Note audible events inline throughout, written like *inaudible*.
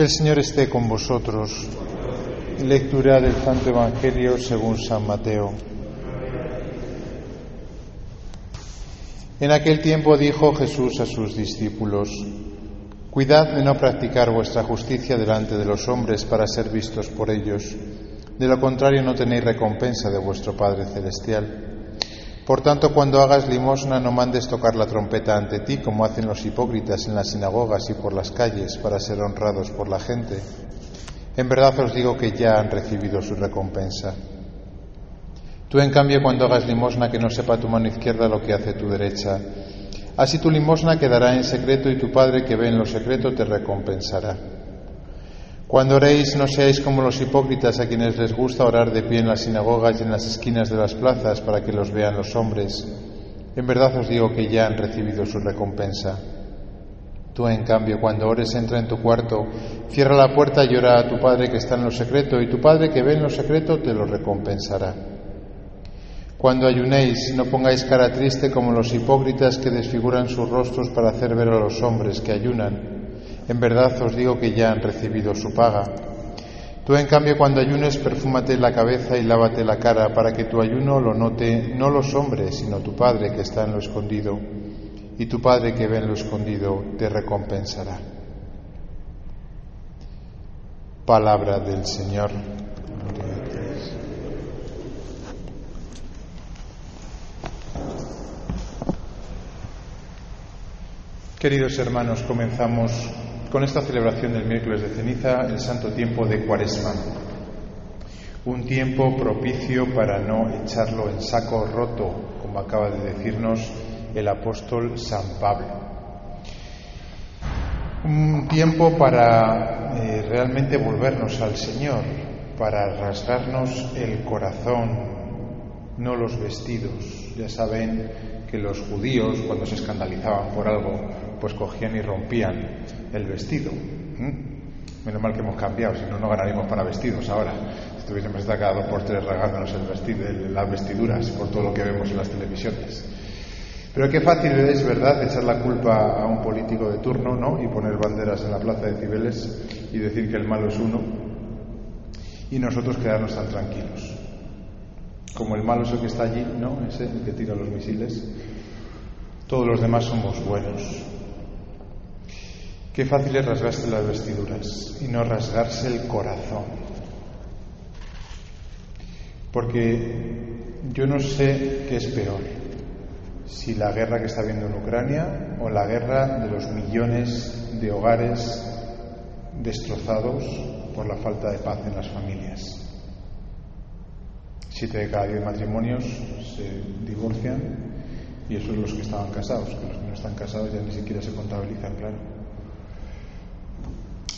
El Señor esté con vosotros. Lectura del Santo Evangelio según San Mateo. En aquel tiempo dijo Jesús a sus discípulos, Cuidad de no practicar vuestra justicia delante de los hombres para ser vistos por ellos. De lo contrario no tenéis recompensa de vuestro Padre Celestial. Por tanto, cuando hagas limosna, no mandes tocar la trompeta ante ti, como hacen los hipócritas en las sinagogas y por las calles, para ser honrados por la gente. En verdad os digo que ya han recibido su recompensa. Tú, en cambio, cuando hagas limosna, que no sepa tu mano izquierda lo que hace tu derecha. Así tu limosna quedará en secreto y tu Padre que ve en lo secreto te recompensará. Cuando oréis, no seáis como los hipócritas a quienes les gusta orar de pie en las sinagogas y en las esquinas de las plazas para que los vean los hombres. En verdad os digo que ya han recibido su recompensa. Tú, en cambio, cuando ores, entra en tu cuarto, cierra la puerta y ora a tu Padre que está en lo secreto, y tu Padre que ve en lo secreto te lo recompensará. Cuando ayunéis, no pongáis cara triste como los hipócritas que desfiguran sus rostros para hacer ver a los hombres que ayunan en verdad os digo que ya han recibido su paga. Tú, en cambio, cuando ayunes, perfúmate la cabeza y lávate la cara, para que tu ayuno lo note no los hombres, sino tu Padre que está en lo escondido. Y tu Padre que ve en lo escondido te recompensará. Palabra del Señor. Queridos hermanos, comenzamos con esta celebración del miércoles de ceniza, el santo tiempo de Cuaresma. Un tiempo propicio para no echarlo en saco roto, como acaba de decirnos el apóstol San Pablo. Un tiempo para eh, realmente volvernos al Señor, para rasgarnos el corazón, no los vestidos. Ya saben que los judíos, cuando se escandalizaban por algo, pues cogían y rompían el vestido. Menos mal que hemos cambiado, si no, no ganaríamos para vestidos ahora. Si tuviésemos estar cada dos por tres regándonos el vestido, las vestiduras por todo lo que vemos en las televisiones. Pero qué fácil es, ¿verdad?, echar la culpa a un político de turno, ¿no? Y poner banderas en la plaza de Cibeles y decir que el malo es uno y nosotros quedarnos tan tranquilos. Como el malo es el que está allí, ¿no? Ese el que tira los misiles. Todos los demás somos buenos. Qué fácil es rasgarse las vestiduras y no rasgarse el corazón. Porque yo no sé qué es peor, si la guerra que está habiendo en Ucrania o la guerra de los millones de hogares destrozados por la falta de paz en las familias. Siete de cada diez matrimonios se divorcian y eso es los que estaban casados, que los que no están casados ya ni siquiera se contabilizan, claro.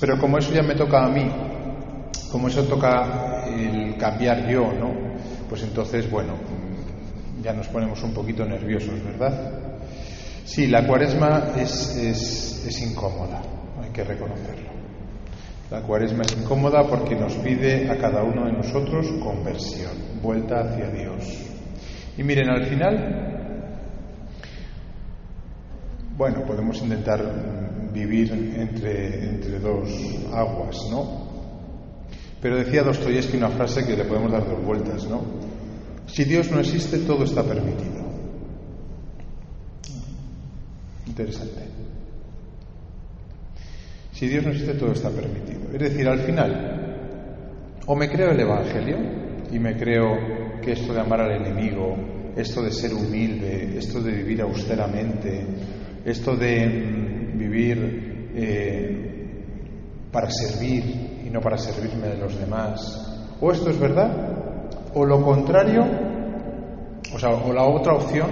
Pero como eso ya me toca a mí, como eso toca el cambiar yo, ¿no? Pues entonces, bueno, ya nos ponemos un poquito nerviosos, ¿verdad? Sí, la cuaresma es, es, es incómoda, hay que reconocerlo. La cuaresma es incómoda porque nos pide a cada uno de nosotros conversión, vuelta hacia Dios. Y miren, al final, bueno, podemos intentar vivir entre, entre dos aguas, ¿no? Pero decía Dostoyevsky una frase que le podemos dar dos vueltas, ¿no? Si Dios no existe, todo está permitido. Interesante. Si Dios no existe, todo está permitido. Es decir, al final, o me creo el Evangelio y me creo que esto de amar al enemigo, esto de ser humilde, esto de vivir austeramente, esto de vivir eh, para servir y no para servirme de los demás. O esto es verdad, o lo contrario, o sea, o la otra opción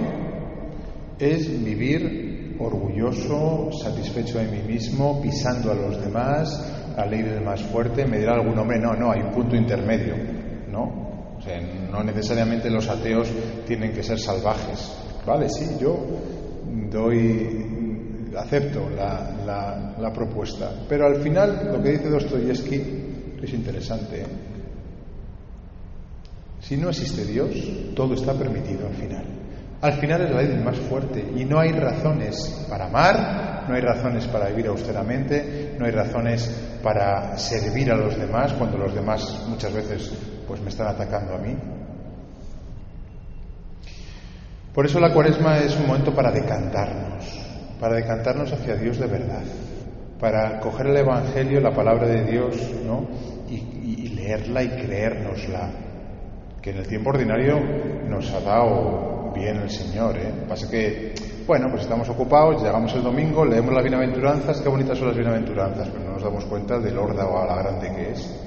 es vivir orgulloso, satisfecho de mí mismo, pisando a los demás, la ley del más fuerte, me dirá algún hombre, no, no, hay un punto intermedio, ¿no? No necesariamente los ateos tienen que ser salvajes. Vale, sí, yo doy acepto la, propuesta. Pero al final lo que dice Dostoyevsky es interesante. Si no existe Dios, todo está permitido al final. Al final es la ley más fuerte y no hay razones para amar, no hay razones para vivir austeramente, no hay razones para servir a los demás cuando los demás muchas veces pues me están atacando a mí. Por eso la cuaresma es un momento para decantarnos, para decantarnos hacia Dios de verdad, para coger el Evangelio, la palabra de Dios, ¿no? y, leerla y creérnosla, que en el tiempo ordinario nos ha dado bien el Señor. ¿eh? Pasa que, bueno, pues estamos ocupados, llegamos el domingo, leemos las bienaventuranzas, qué bonitas son las bienaventuranzas, pero no nos damos cuenta del horda o a la grande que es.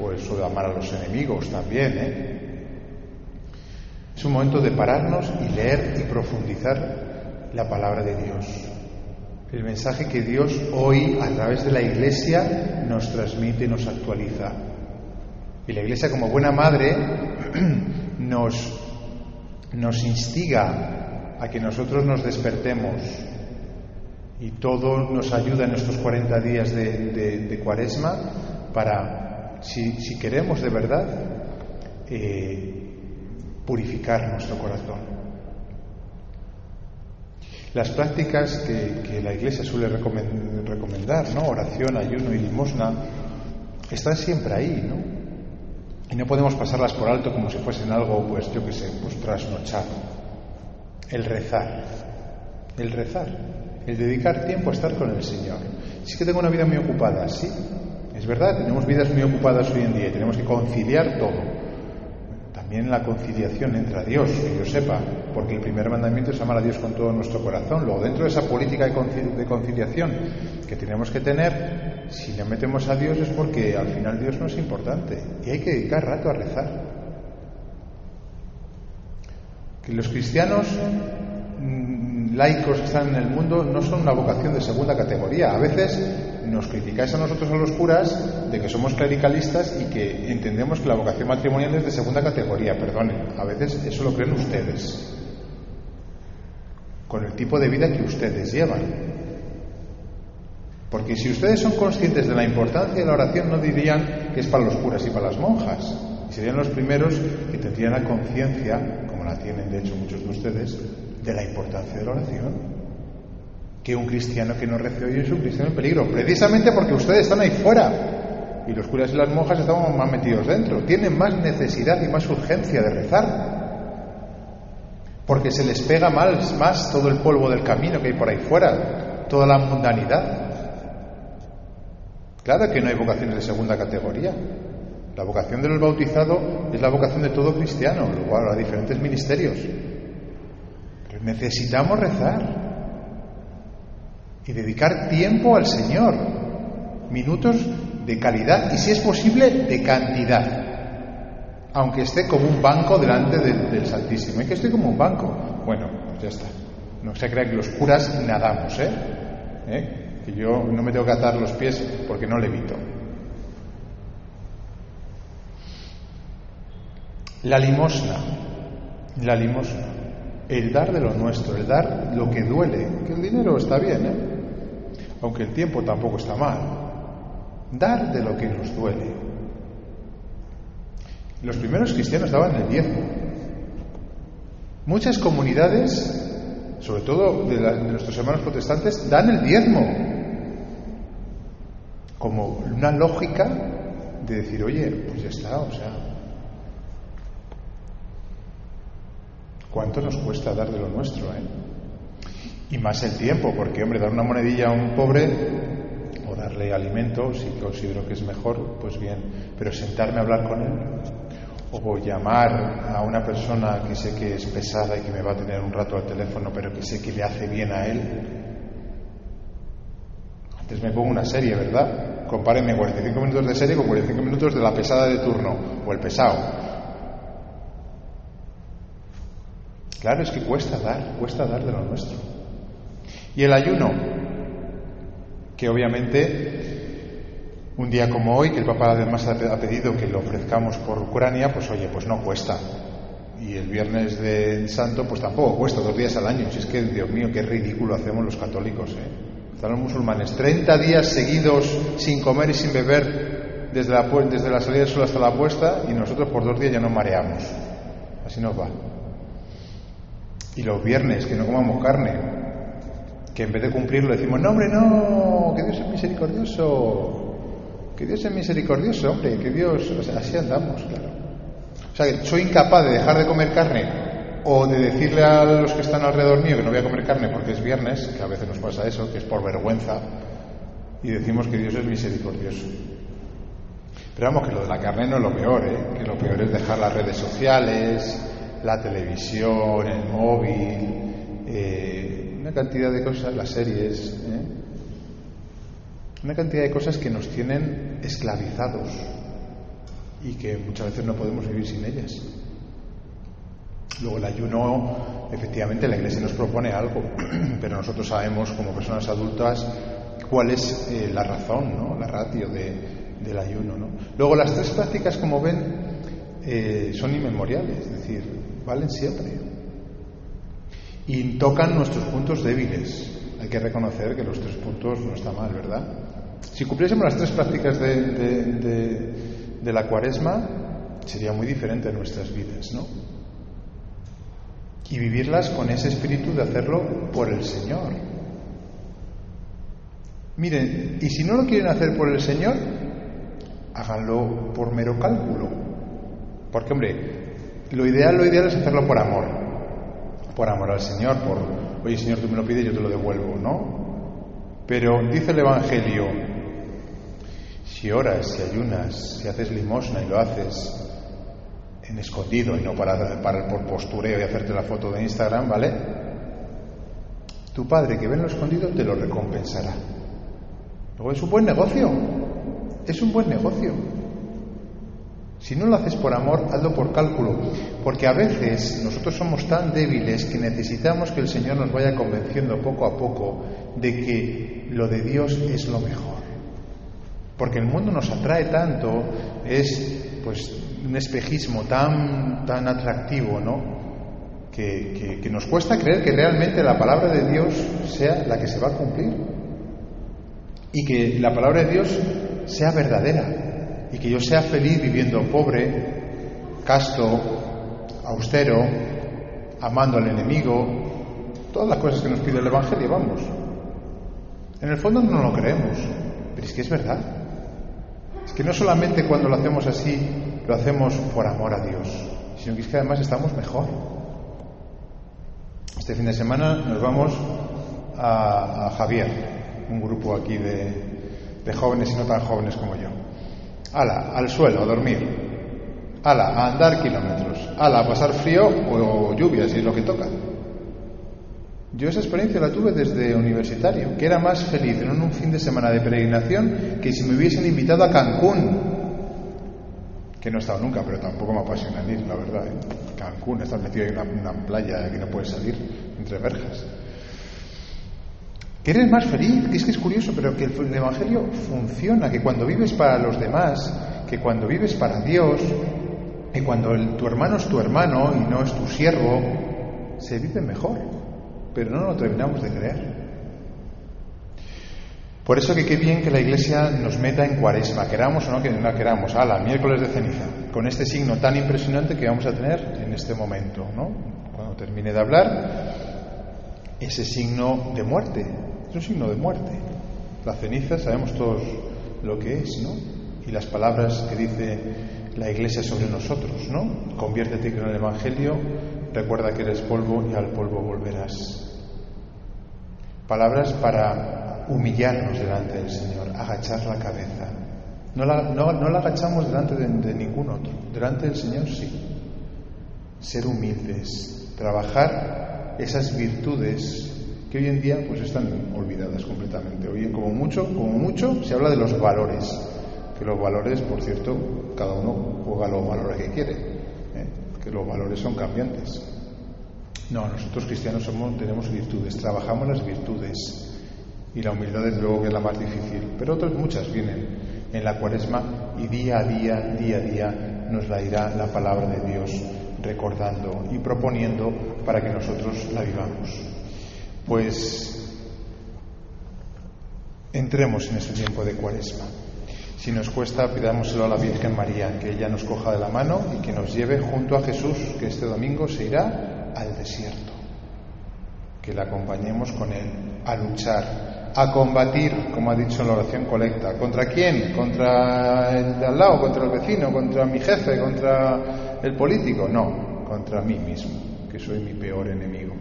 O de amar a los enemigos también, ¿eh? Es un momento de pararnos y leer y profundizar la palabra de Dios. El mensaje que Dios hoy, a través de la Iglesia, nos transmite y nos actualiza. Y la Iglesia, como buena madre, *clears throat* nos, nos instiga a que nosotros nos despertemos y todo nos ayuda en estos 40 días de, cuaresma para, si, queremos de verdad, eh, purificar nuestro corazón. Las prácticas que, la Iglesia suele recomendar, ¿no? oración, ayuno y limosna, están siempre ahí, ¿no? Y no podemos pasarlas por alto como si fuesen algo, pues yo que sé, pues trasnochado. El rezar, el rezar, el dedicar tiempo a estar con el Señor. Sí que tengo una vida muy ocupada, sí, es verdad, tenemos vidas muy ocupadas hoy en día y tenemos que conciliar todo en la conciliación entra Dios, que yo sepa, porque el primer mandamiento es amar a Dios con todo nuestro corazón. Luego, dentro de esa política de conciliación que tenemos que tener, si le metemos a Dios es porque al final Dios no es importante y hay que dedicar rato a rezar. Que los cristianos mm, laicos que están en el mundo no son una vocación de segunda categoría. A veces nos criticáis a nosotros a los curas de que somos clericalistas y que entendemos que la vocación matrimonial es de segunda categoría. Perdonen, a veces eso lo creen ustedes, con el tipo de vida que ustedes llevan. Porque si ustedes son conscientes de la importancia de la oración, no dirían que es para los curas y para las monjas. Serían los primeros que tendrían la conciencia, como la tienen de hecho muchos de ustedes, de la importancia de la oración que un cristiano que no recibe hoy es un cristiano en peligro, precisamente porque ustedes están ahí fuera y los curas y las monjas estamos más metidos dentro. Tienen más necesidad y más urgencia de rezar, porque se les pega más, más todo el polvo del camino que hay por ahí fuera, toda la mundanidad. Claro que no hay vocaciones de segunda categoría. La vocación del bautizado es la vocación de todo cristiano, igual a diferentes ministerios. Pero necesitamos rezar y dedicar tiempo al Señor, minutos de calidad y si es posible de cantidad, aunque esté como un banco delante del, Santísimo. ¿Y que esté como un banco? Bueno, pues ya está. No se crea que los curas nadamos, ¿eh? ¿eh? Que yo no me tengo que atar los pies porque no levito. La limosna, la limosna, el dar de lo nuestro, el dar lo que duele, que el dinero está bien, ¿eh? Aunque el tiempo tampoco está mal. Dar de lo que nos duele. Los primeros cristianos daban el diezmo. Muchas comunidades, sobre todo de, nuestros hermanos protestantes, dan el diezmo como una lógica de decir, oye, pues ya está, o sea, ¿cuánto nos cuesta dar de lo nuestro? Eh? Y más el tiempo, porque, hombre, dar una monedilla a un pobre o darle alimento, si considero que es mejor, pues bien. Pero sentarme a hablar con él o llamar a una persona que sé que es pesada y que me va a tener un rato al teléfono, pero que sé que le hace bien a él. Antes me pongo una serie, ¿verdad? Compárenme 45 minutos de serie con 45 minutos de la pesada de turno o el pesado. Claro, es que cuesta dar, cuesta dar de lo nuestro. Y el ayuno, que obviamente un día como hoy, que el Papa además ha pedido que lo ofrezcamos por Ucrania, pues oye, pues no cuesta. Y el viernes del Santo, pues tampoco cuesta, dos días al año. Si es que, Dios mío, qué ridículo hacemos los católicos, ¿eh? Están los musulmanes 30 días seguidos sin comer y sin beber desde la, desde la salida del sol hasta la puesta y nosotros por dos días ya nos mareamos. Así nos va. Y los viernes, que no comamos carne, que en vez de cumplirlo decimos, no, hombre, no, que Dios es misericordioso, que Dios es misericordioso, hombre, que Dios, o sea, así andamos, claro. O sea, soy incapaz de dejar de comer carne o de decirle a los que están alrededor mío que no voy a comer carne porque es viernes, que a veces nos pasa eso, que es por vergüenza, y decimos que Dios es misericordioso. Pero vamos, que lo de la carne no es lo peor, ¿eh? que lo peor es dejar las redes sociales, la televisión, el móvil, eh, una cantidad de cosas, las series, ¿eh? una cantidad de cosas que nos tienen esclavizados y que muchas veces no podemos vivir sin ellas. Luego el ayuno, efectivamente la Iglesia nos propone algo, *clears throat* pero nosotros sabemos como personas adultas cuál es eh, la razón, ¿no? la ratio del ayuno. ¿no? Luego las tres prácticas, como ven, eh, son inmemoriales, es decir, valen siempre. Y tocan nuestros puntos débiles. Hay que reconocer que los tres puntos no está mal, ¿verdad? Si cumpliésemos las tres prácticas de, la cuaresma, sería muy diferente en nuestras vidas, ¿no? Y vivirlas con ese espíritu de hacerlo por el Señor. Miren, y si no lo quieren hacer por el Señor, háganlo por mero cálculo. Porque, hombre, lo ideal, lo ideal es hacerlo por amor. Por amor al Señor, por, oye Señor, tú me lo pides, yo te lo devuelvo, ¿no? Pero dice el Evangelio, si oras, si ayunas, si haces limosna y lo haces en escondido y no para, para por postureo y hacerte la foto de Instagram, ¿vale? Tu padre que ve en lo escondido te lo recompensará. Luego es un buen negocio, es un buen negocio. Si no lo haces por amor, hazlo por cálculo, porque a veces nosotros somos tan débiles que necesitamos que el Señor nos vaya convenciendo poco a poco de que lo de Dios es lo mejor. Porque el mundo nos atrae tanto, es pues un espejismo tan, tan atractivo, ¿no? Que, que nos cuesta creer que realmente la palabra de Dios sea la que se va a cumplir y que la palabra de Dios sea verdadera y que yo sea feliz viviendo pobre, casto, austero, amando al enemigo, todas las cosas que nos pide el Evangelio, vamos. En el fondo no lo creemos, pero es que es verdad. Es que no solamente cuando lo hacemos así, lo hacemos por amor a Dios, sino que es que además estamos mejor. Este fin de semana nos vamos a, Javier, un grupo aquí de, jóvenes y no tan jóvenes como yo. Ala, al suelo, a dormir. Ala, a andar kilómetros. Ala, a pasar frío o lluvia, si es lo que toca. Yo esa experiencia la tuve desde universitario, que era más feliz en un fin de semana de peregrinación que si me hubiesen invitado a Cancún, que no he estado nunca, pero tampoco me apasiona ir, la verdad. ¿eh? Cancún, estás metido en una, una playa que no puedes salir entre verjas que eres más feliz, que es que es curioso, pero que el Evangelio funciona, que cuando vives para los demás, que cuando vives para Dios, y cuando tu hermano es tu hermano y no es tu siervo, se vive mejor, pero no lo terminamos de creer. Por eso que qué bien que la Iglesia nos meta en cuaresma, queramos o no que no queramos, a la miércoles de ceniza, con este signo tan impresionante que vamos a tener en este momento, ¿no? Cuando termine de hablar, ese signo de muerte, es un signo de muerte. La ceniza sabemos todos lo que es, ¿no? Y las palabras que dice la Iglesia sobre nosotros, ¿no? Conviértete en el Evangelio, recuerda que eres polvo y al polvo volverás. Palabras para humillarnos delante del Señor, agachar la cabeza. No la, no, la agachamos delante de, de ningún otro, delante del Señor sí. Ser humildes, trabajar esas virtudes que hoy en día pues están olvidadas completamente. Hoy como mucho, como mucho se habla de los valores, que los valores, por cierto, cada uno juega los valores que quiere, ¿eh? que los valores son cambiantes. No, nosotros cristianos somos, tenemos virtudes, trabajamos las virtudes y la humildad es luego que es la más difícil, pero otras muchas vienen en la cuaresma y día a día, día a día nos la irá la palabra de Dios recordando y proponiendo para que nosotros la vivamos. Pues entremos en ese tiempo de cuaresma. Si nos cuesta, pidámoselo a la Virgen María, que ella nos coja de la mano y que nos lleve junto a Jesús, que este domingo se irá al desierto. que le acompañemos con Él a luchar, a combatir, como ha dicho en la oración colecta. ¿Contra quién? ¿Contra el de al lado? ¿Contra el vecino? ¿Contra mi jefe? ¿Contra el político? No, contra mí mismo, que soy mi peor enemigo.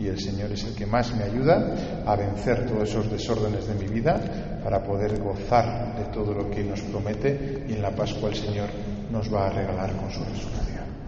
Y el Señor es el que más me ayuda a vencer todos esos desórdenes de mi vida para poder gozar de todo lo que nos promete y en la Pascua el Señor nos va a regalar con su resurrección.